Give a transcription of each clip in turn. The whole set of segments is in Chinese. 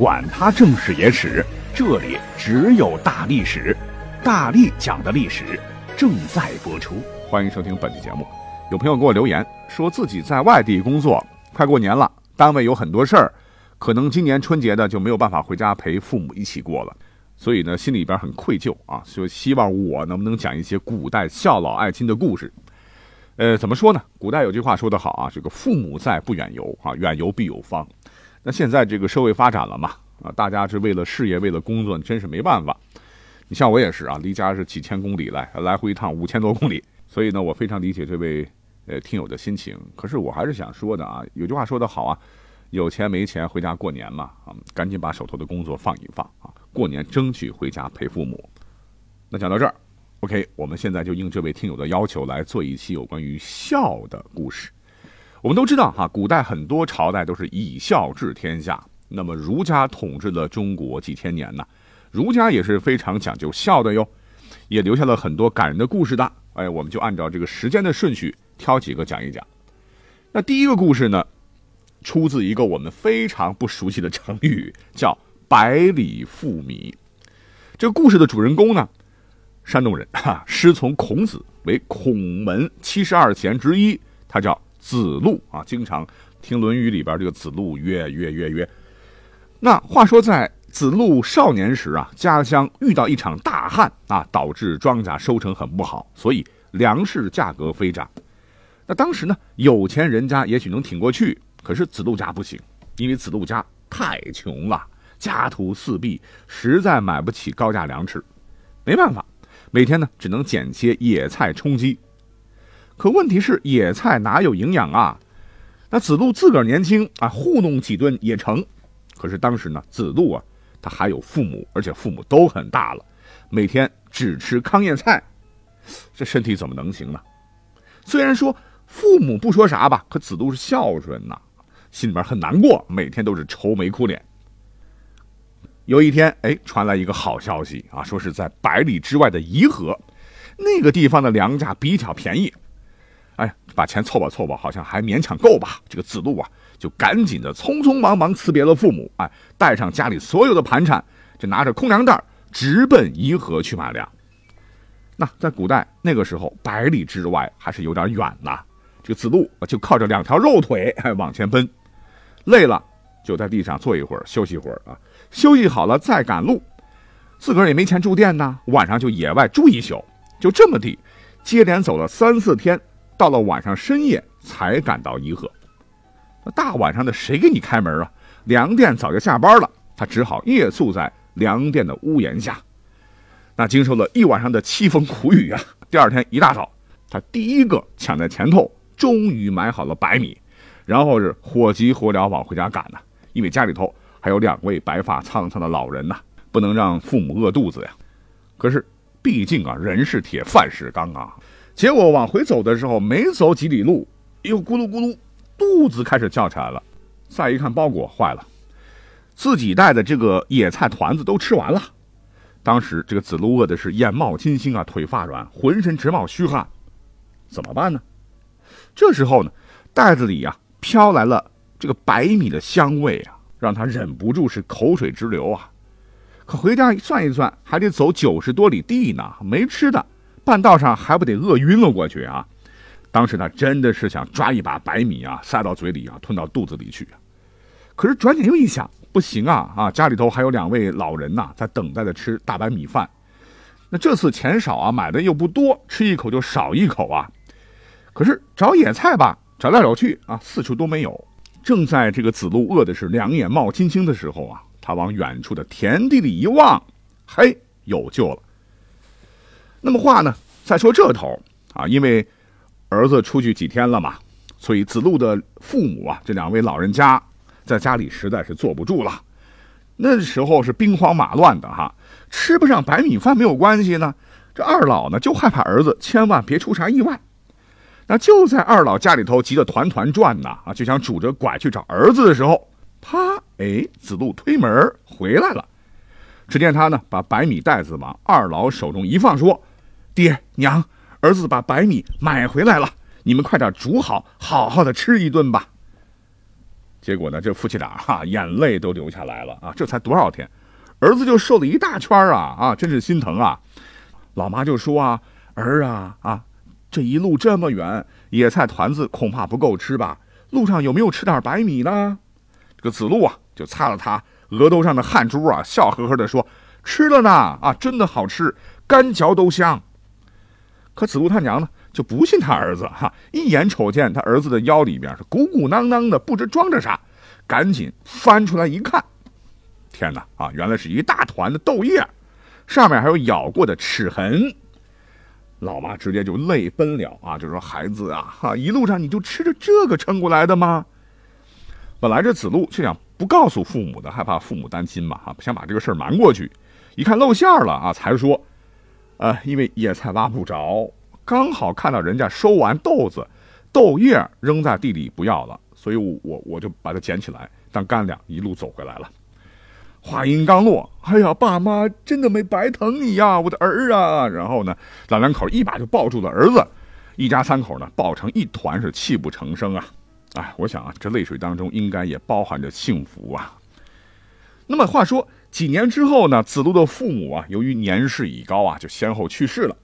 管他正史野史。这里只有大历史，大力讲的历史正在播出，欢迎收听本期节目。有朋友给我留言说自己在外地工作，快过年了，单位有很多事儿，可能今年春节的就没有办法回家陪父母一起过了，所以呢心里边很愧疚啊，就希望我能不能讲一些古代孝老爱亲的故事。呃，怎么说呢？古代有句话说得好啊，这个父母在，不远游啊，远游必有方。那现在这个社会发展了嘛？啊，大家是为了事业，为了工作，真是没办法。你像我也是啊，离家是几千公里来，来回一趟五千多公里，所以呢，我非常理解这位呃听友的心情。可是我还是想说的啊，有句话说得好啊，有钱没钱回家过年嘛，啊，赶紧把手头的工作放一放啊，过年争取回家陪父母。那讲到这儿，OK，我们现在就应这位听友的要求来做一期有关于孝的故事。我们都知道哈，古代很多朝代都是以孝治天下。那么儒家统治了中国几千年呢，儒家也是非常讲究孝的哟，也留下了很多感人的故事的。哎，我们就按照这个时间的顺序挑几个讲一讲。那第一个故事呢，出自一个我们非常不熟悉的成语，叫“百里负米”。这个故事的主人公呢，山东人，哈，师从孔子，为孔门七十二贤之一，他叫子路啊。经常听《论语》里边这个子路曰曰曰曰。那话说，在子路少年时啊，家乡遇到一场大旱啊，导致庄稼收成很不好，所以粮食价格飞涨。那当时呢，有钱人家也许能挺过去，可是子路家不行，因为子路家太穷了，家徒四壁，实在买不起高价粮食，没办法，每天呢只能捡些野菜充饥。可问题是，野菜哪有营养啊？那子路自个儿年轻啊，糊弄几顿也成。可是当时呢，子路啊，他还有父母，而且父母都很大了，每天只吃糠咽菜，这身体怎么能行呢？虽然说父母不说啥吧，可子路是孝顺呐，心里面很难过，每天都是愁眉苦脸。有一天，哎，传来一个好消息啊，说是在百里之外的颐和，那个地方的粮价比较便宜，把钱凑吧凑吧，好像还勉强够吧。这个子路啊。就赶紧的匆匆忙忙辞别了父母，哎，带上家里所有的盘缠，就拿着空粮袋直奔颐和去买粮。那在古代那个时候，百里之外还是有点远呐。这个子路就靠着两条肉腿哎往前奔，累了就在地上坐一会儿休息一会儿啊，休息好了再赶路。自个儿也没钱住店呐，晚上就野外住一宿。就这么地，接连走了三四天，到了晚上深夜才赶到颐和。那大晚上的谁给你开门啊？粮店早就下班了，他只好夜宿在粮店的屋檐下。那经受了一晚上的凄风苦雨啊，第二天一大早，他第一个抢在前头，终于买好了白米，然后是火急火燎往回家赶呢。因为家里头还有两位白发苍苍的老人呢，不能让父母饿肚子呀。可是毕竟啊，人是铁，饭是钢啊。结果往回走的时候，没走几里路，又咕噜咕噜。肚子开始叫起来了，再一看包裹坏了，自己带的这个野菜团子都吃完了。当时这个子路饿的是眼冒金星啊，腿发软，浑身直冒虚汗，怎么办呢？这时候呢，袋子里呀飘来了这个白米的香味啊，让他忍不住是口水直流啊。可回家一算一算，还得走九十多里地呢，没吃的，半道上还不得饿晕了过去啊？当时他真的是想抓一把白米啊，塞到嘴里啊，吞到肚子里去。可是转眼又一想，不行啊啊，家里头还有两位老人呐，在等待着吃大白米饭。那这次钱少啊，买的又不多，吃一口就少一口啊。可是找野菜吧，找来找去啊，四处都没有。正在这个子路饿的是两眼冒金星的时候啊，他往远处的田地里一望，嘿，有救了。那么话呢，再说这头啊，因为。儿子出去几天了嘛，所以子路的父母啊，这两位老人家在家里实在是坐不住了。那时候是兵荒马乱的哈，吃不上白米饭没有关系呢？这二老呢就害怕儿子千万别出啥意外。那就在二老家里头急得团团转呐，啊，就想拄着拐去找儿子的时候，啪，哎，子路推门回来了。只见他呢把白米袋子往二老手中一放，说：“爹娘，儿子把白米买回来了，你们快点煮好，好好的吃一顿吧。”结果呢，这夫妻俩哈眼泪都流下来了啊！这才多少天，儿子就瘦了一大圈啊啊，真是心疼啊！老妈就说啊：“儿啊啊，这一路这么远，野菜团子恐怕不够吃吧？路上有没有吃点白米呢？”这个子路啊，就擦了擦额头上的汗珠啊，笑呵呵的说：“吃了呢啊，真的好吃，干嚼都香。”可子路他娘呢？就不信他儿子哈，一眼瞅见他儿子的腰里边是鼓鼓囊囊的，不知装着啥，赶紧翻出来一看，天哪啊！原来是一大团的豆叶，上面还有咬过的齿痕。老妈直接就泪奔了啊，就说：“孩子啊，哈，一路上你就吃着这个撑过来的吗？”本来这子路是想不告诉父母的，害怕父母担心嘛，哈，想把这个事儿瞒过去。一看露馅了啊，才说：“呃，因为野菜挖不着。”刚好看到人家收完豆子，豆叶扔在地里不要了，所以我我我就把它捡起来当干粮，一路走回来了。话音刚落，哎呀，爸妈真的没白疼你呀，我的儿啊！然后呢，老两口一把就抱住了儿子，一家三口呢抱成一团，是泣不成声啊！哎，我想啊，这泪水当中应该也包含着幸福啊。那么话说，几年之后呢，子路的父母啊，由于年事已高啊，就先后去世了。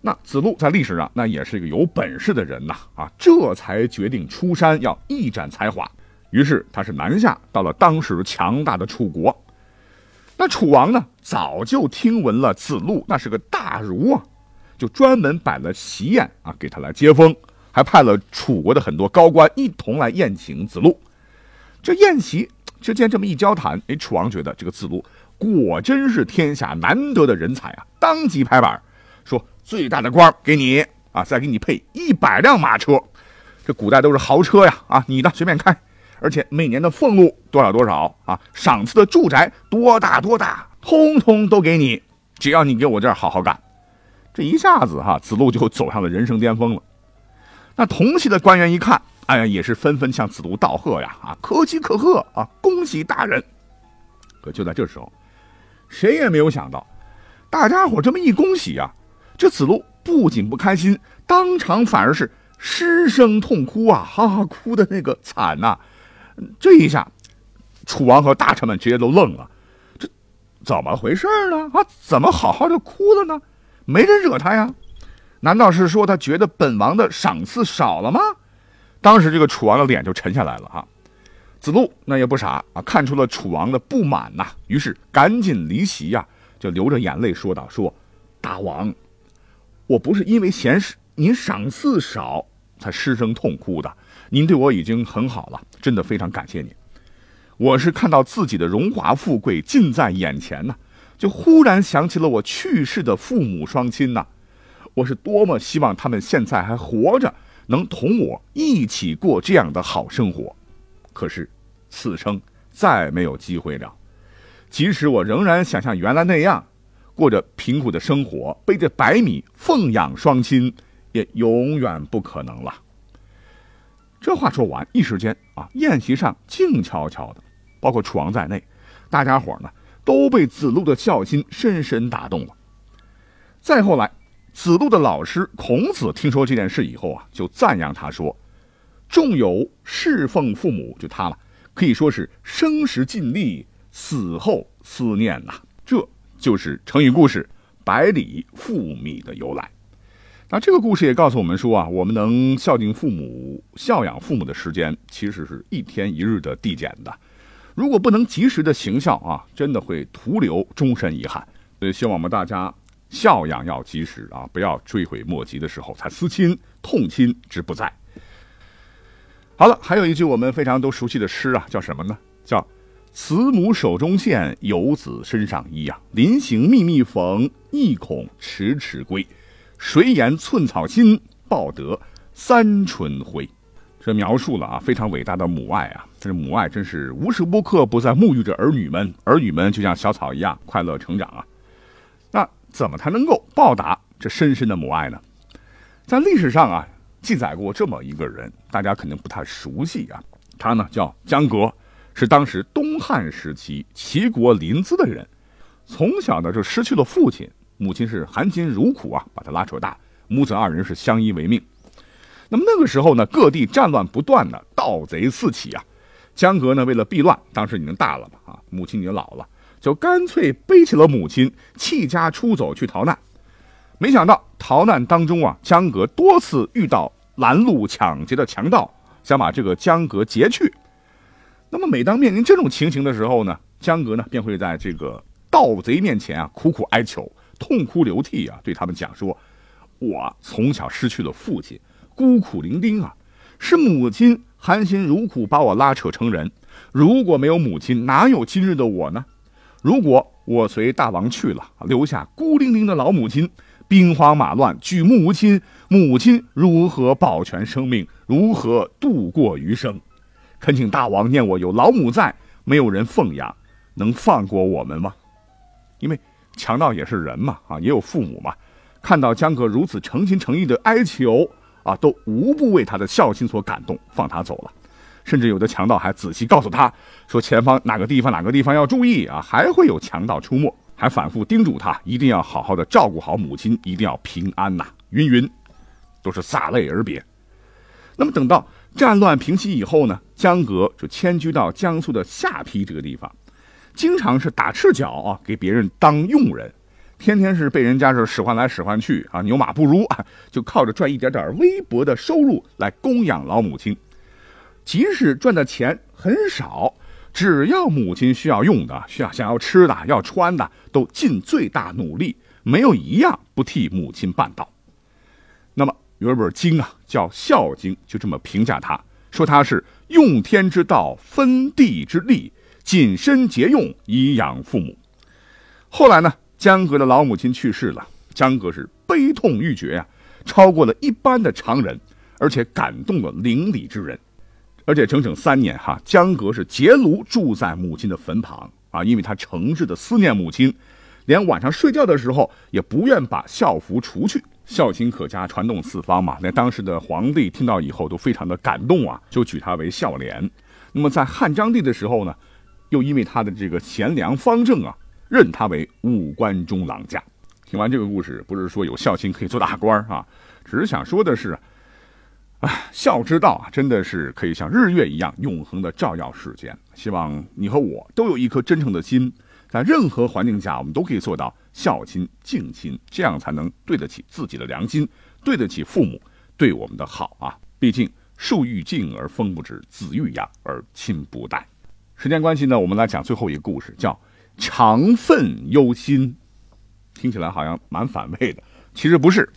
那子路在历史上那也是一个有本事的人呐啊，这才决定出山要一展才华。于是他是南下到了当时强大的楚国。那楚王呢早就听闻了子路那是个大儒啊，就专门摆了席宴啊给他来接风，还派了楚国的很多高官一同来宴请子路。这宴席之间这么一交谈，哎，楚王觉得这个子路果真是天下难得的人才啊，当即拍板说。最大的官给你啊，再给你配一百辆马车，这古代都是豪车呀啊，你的随便开，而且每年的俸禄多少多少啊，赏赐的住宅多大多大，通通都给你，只要你给我这儿好好干。这一下子哈，子路就走上了人生巅峰了。那同席的官员一看，哎呀，也是纷纷向子路道贺呀啊，可喜可贺啊，恭喜大人。可就在这时候，谁也没有想到，大家伙这么一恭喜啊。这子路不仅不开心，当场反而是失声痛哭啊！哈哈，哭的那个惨呐！这一下，楚王和大臣们直接都愣了，这怎么回事呢？啊，怎么好好的哭了呢？没人惹他呀？难道是说他觉得本王的赏赐少了吗？当时这个楚王的脸就沉下来了哈。子路那也不傻啊，看出了楚王的不满呐，于是赶紧离席呀，就流着眼泪说道：“说大王。”我不是因为嫌您赏赐少才失声痛哭的，您对我已经很好了，真的非常感谢您。我是看到自己的荣华富贵近在眼前呐，就忽然想起了我去世的父母双亲呐，我是多么希望他们现在还活着，能同我一起过这样的好生活。可是此生再没有机会了，即使我仍然想像原来那样。过着贫苦的生活，背着白米奉养双亲，也永远不可能了。这话说完，一时间啊，宴席上静悄悄的，包括楚王在内，大家伙呢都被子路的孝心深深打动了。再后来，子路的老师孔子听说这件事以后啊，就赞扬他说：“仲有侍奉父母，就他了，可以说是生时尽力，死后思念呐。”这。就是成语故事“百里负米”的由来。那这个故事也告诉我们说啊，我们能孝敬父母、孝养父母的时间，其实是一天一日的递减的。如果不能及时的行孝啊，真的会徒留终身遗憾。所以，希望我们大家孝养要及时啊，不要追悔莫及的时候才思亲，痛亲之不在。好了，还有一句我们非常都熟悉的诗啊，叫什么呢？叫。慈母手中线，游子身上衣呀。临行密密缝，意恐迟迟归。谁言寸草心，报得三春晖。这描述了啊，非常伟大的母爱啊。这母爱真是无时无刻不在沐浴着儿女们，儿女们就像小草一样快乐成长啊。怎么才能够报答这深深的母爱呢？在历史上啊，记载过这么一个人，大家肯定不太熟悉啊。他呢叫江革，是当时东汉时期齐国临淄的人。从小呢就失去了父亲，母亲是含辛茹苦啊把他拉扯大，母子二人是相依为命。那么那个时候呢，各地战乱不断的，盗贼四起啊。江革呢为了避乱，当时已经大了嘛啊，母亲已经老了，就干脆背起了母亲，弃家出走去逃难。没想到逃难当中啊，江革多次遇到拦路抢劫的强盗。想把这个江革劫去，那么每当面临这种情形的时候呢，江革呢便会在这个盗贼面前啊苦苦哀求，痛哭流涕啊，对他们讲说：“我从小失去了父亲，孤苦伶仃啊，是母亲含辛茹苦把我拉扯成人。如果没有母亲，哪有今日的我呢？如果我随大王去了，留下孤零零的老母亲。”兵荒马乱，举目无亲，母亲如何保全生命？如何度过余生？恳请大王念我有老母在，没有人奉养，能放过我们吗？因为强盗也是人嘛，啊，也有父母嘛。看到江哥如此诚心诚意的哀求，啊，都无不为他的孝心所感动，放他走了。甚至有的强盗还仔细告诉他说，前方哪个地方哪个地方要注意啊，还会有强盗出没。还反复叮嘱他一定要好好的照顾好母亲，一定要平安呐！云云，都是洒泪而别。那么等到战乱平息以后呢，江革就迁居到江苏的下邳这个地方，经常是打赤脚啊，给别人当佣人，天天是被人家是使唤来使唤去啊，牛马不如啊，就靠着赚一点点微薄的收入来供养老母亲，即使赚的钱很少。只要母亲需要用的、需要想要吃的、要穿的，都尽最大努力，没有一样不替母亲办到。那么有一本经啊，叫《孝经》，就这么评价他，说他是用天之道，分地之利，谨身节用以养父母。后来呢，江革的老母亲去世了，江革是悲痛欲绝啊，超过了一般的常人，而且感动了邻里之人。而且整整三年，哈，江革是结庐住在母亲的坟旁啊，因为他诚挚的思念母亲，连晚上睡觉的时候也不愿把孝服除去，孝心可嘉，传动四方嘛。那当时的皇帝听到以后都非常的感动啊，就举他为孝廉。那么在汉章帝的时候呢，又因为他的这个贤良方正啊，任他为武官中郎将。听完这个故事，不是说有孝心可以做大官啊，只是想说的是。啊，孝之道啊，真的是可以像日月一样永恒的照耀世间。希望你和我都有一颗真诚的心，在任何环境下，我们都可以做到孝亲敬亲，这样才能对得起自己的良心，对得起父母对我们的好啊。毕竟树欲静而风不止，子欲养而亲不待。时间关系呢，我们来讲最后一个故事，叫长愤忧心。听起来好像蛮反胃的，其实不是。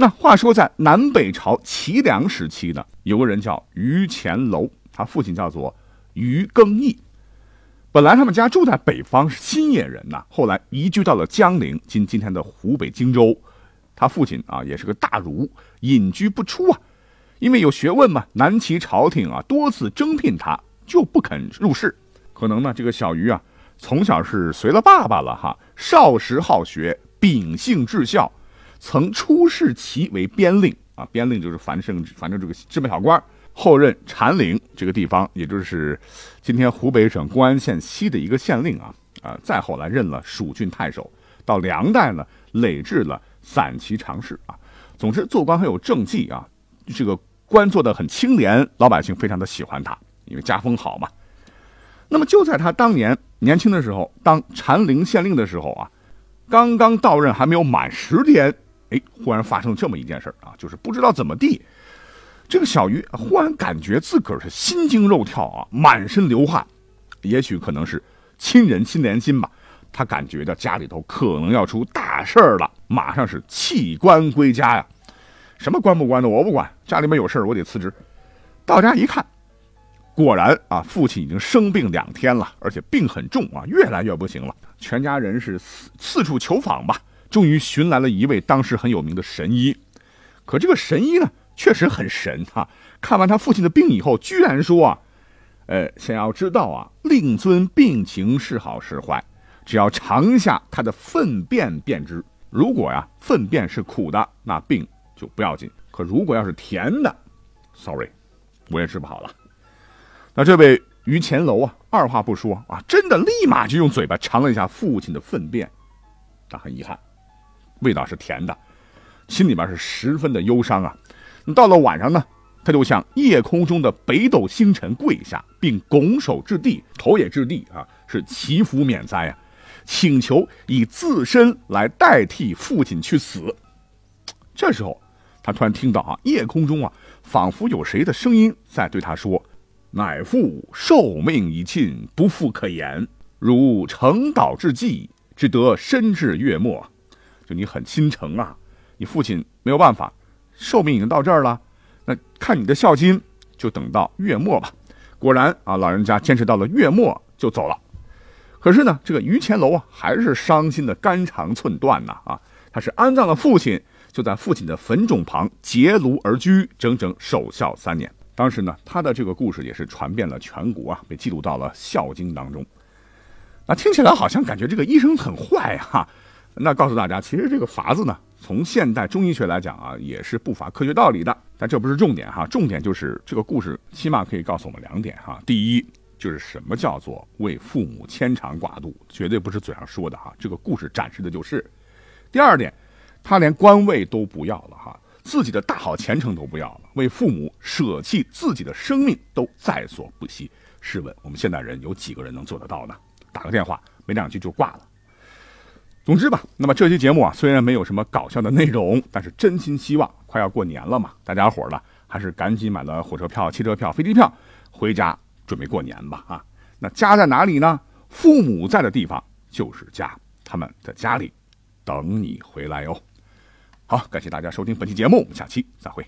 那话说，在南北朝齐梁时期呢，有个人叫于乾楼，他父亲叫做于更义。本来他们家住在北方，是新野人呐，后来移居到了江陵，今今天的湖北荆州。他父亲啊，也是个大儒，隐居不出啊，因为有学问嘛。南齐朝廷啊，多次征聘他，就不肯入仕。可能呢，这个小鱼啊，从小是随了爸爸了哈，少时好学，秉性至孝。曾出仕齐为边令啊，边令就是反正反正这个芝麻小官后任禅陵这个地方，也就是今天湖北省公安县西的一个县令啊啊，再后来任了蜀郡太守，到梁代呢累至了散骑常侍啊。总之做官很有政绩啊，这个官做的很清廉，老百姓非常的喜欢他，因为家风好嘛。那么就在他当年年轻的时候，当禅陵县令的时候啊，刚刚到任还没有满十天。哎，忽然发生这么一件事啊，就是不知道怎么地，这个小鱼忽然感觉自个儿是心惊肉跳啊，满身流汗，也许可能是亲人心连心吧，他感觉到家里头可能要出大事儿了，马上是弃官归家呀，什么官不官的我不管，家里面有事儿我得辞职。到家一看，果然啊，父亲已经生病两天了，而且病很重啊，越来越不行了，全家人是四四处求访吧。终于寻来了一位当时很有名的神医，可这个神医呢，确实很神啊！看完他父亲的病以后，居然说啊，呃，想要知道啊，令尊病情是好是坏，只要尝一下他的粪便便知。如果呀粪便是苦的，那病就不要紧；可如果要是甜的，sorry，我也治不好了。那这位于乾楼啊，二话不说啊，真的立马就用嘴巴尝了一下父亲的粪便，那很遗憾，味道是甜的，心里边是十分的忧伤啊。到了晚上呢，他就向夜空中的北斗星辰跪下，并拱手置地，头也置地啊，是祈福免灾啊。请求以自身来代替父亲去死。这时候，他突然听到啊，夜空中啊，仿佛有谁的声音在对他说：“乃父寿命已尽，不复可言。如成岛之际，只得身至月末。就你很心诚啊，你父亲没有办法，寿命已经到这儿了。那看你的孝心，就等到月末吧。果然啊，老人家坚持到了月末就走了。”可是呢，这个于乾楼啊，还是伤心的肝肠寸断呐！啊，他是安葬了父亲，就在父亲的坟冢旁结庐而居，整整守孝三年。当时呢，他的这个故事也是传遍了全国啊，被记录到了《孝经》当中。那听起来好像感觉这个医生很坏哈。那告诉大家，其实这个法子呢，从现代中医学来讲啊，也是不乏科学道理的。但这不是重点哈，重点就是这个故事起码可以告诉我们两点哈。第一。就是什么叫做为父母牵肠挂肚，绝对不是嘴上说的哈。这个故事展示的就是。第二点，他连官位都不要了哈，自己的大好前程都不要了，为父母舍弃自己的生命都在所不惜。试问我们现代人有几个人能做得到呢？打个电话没两句就挂了。总之吧，那么这期节目啊，虽然没有什么搞笑的内容，但是真心希望快要过年了嘛，大家伙儿呢还是赶紧买了火车票、汽车票、飞机票回家。准备过年吧，啊，那家在哪里呢？父母在的地方就是家，他们在家里等你回来哟。好，感谢大家收听本期节目，我们下期再会。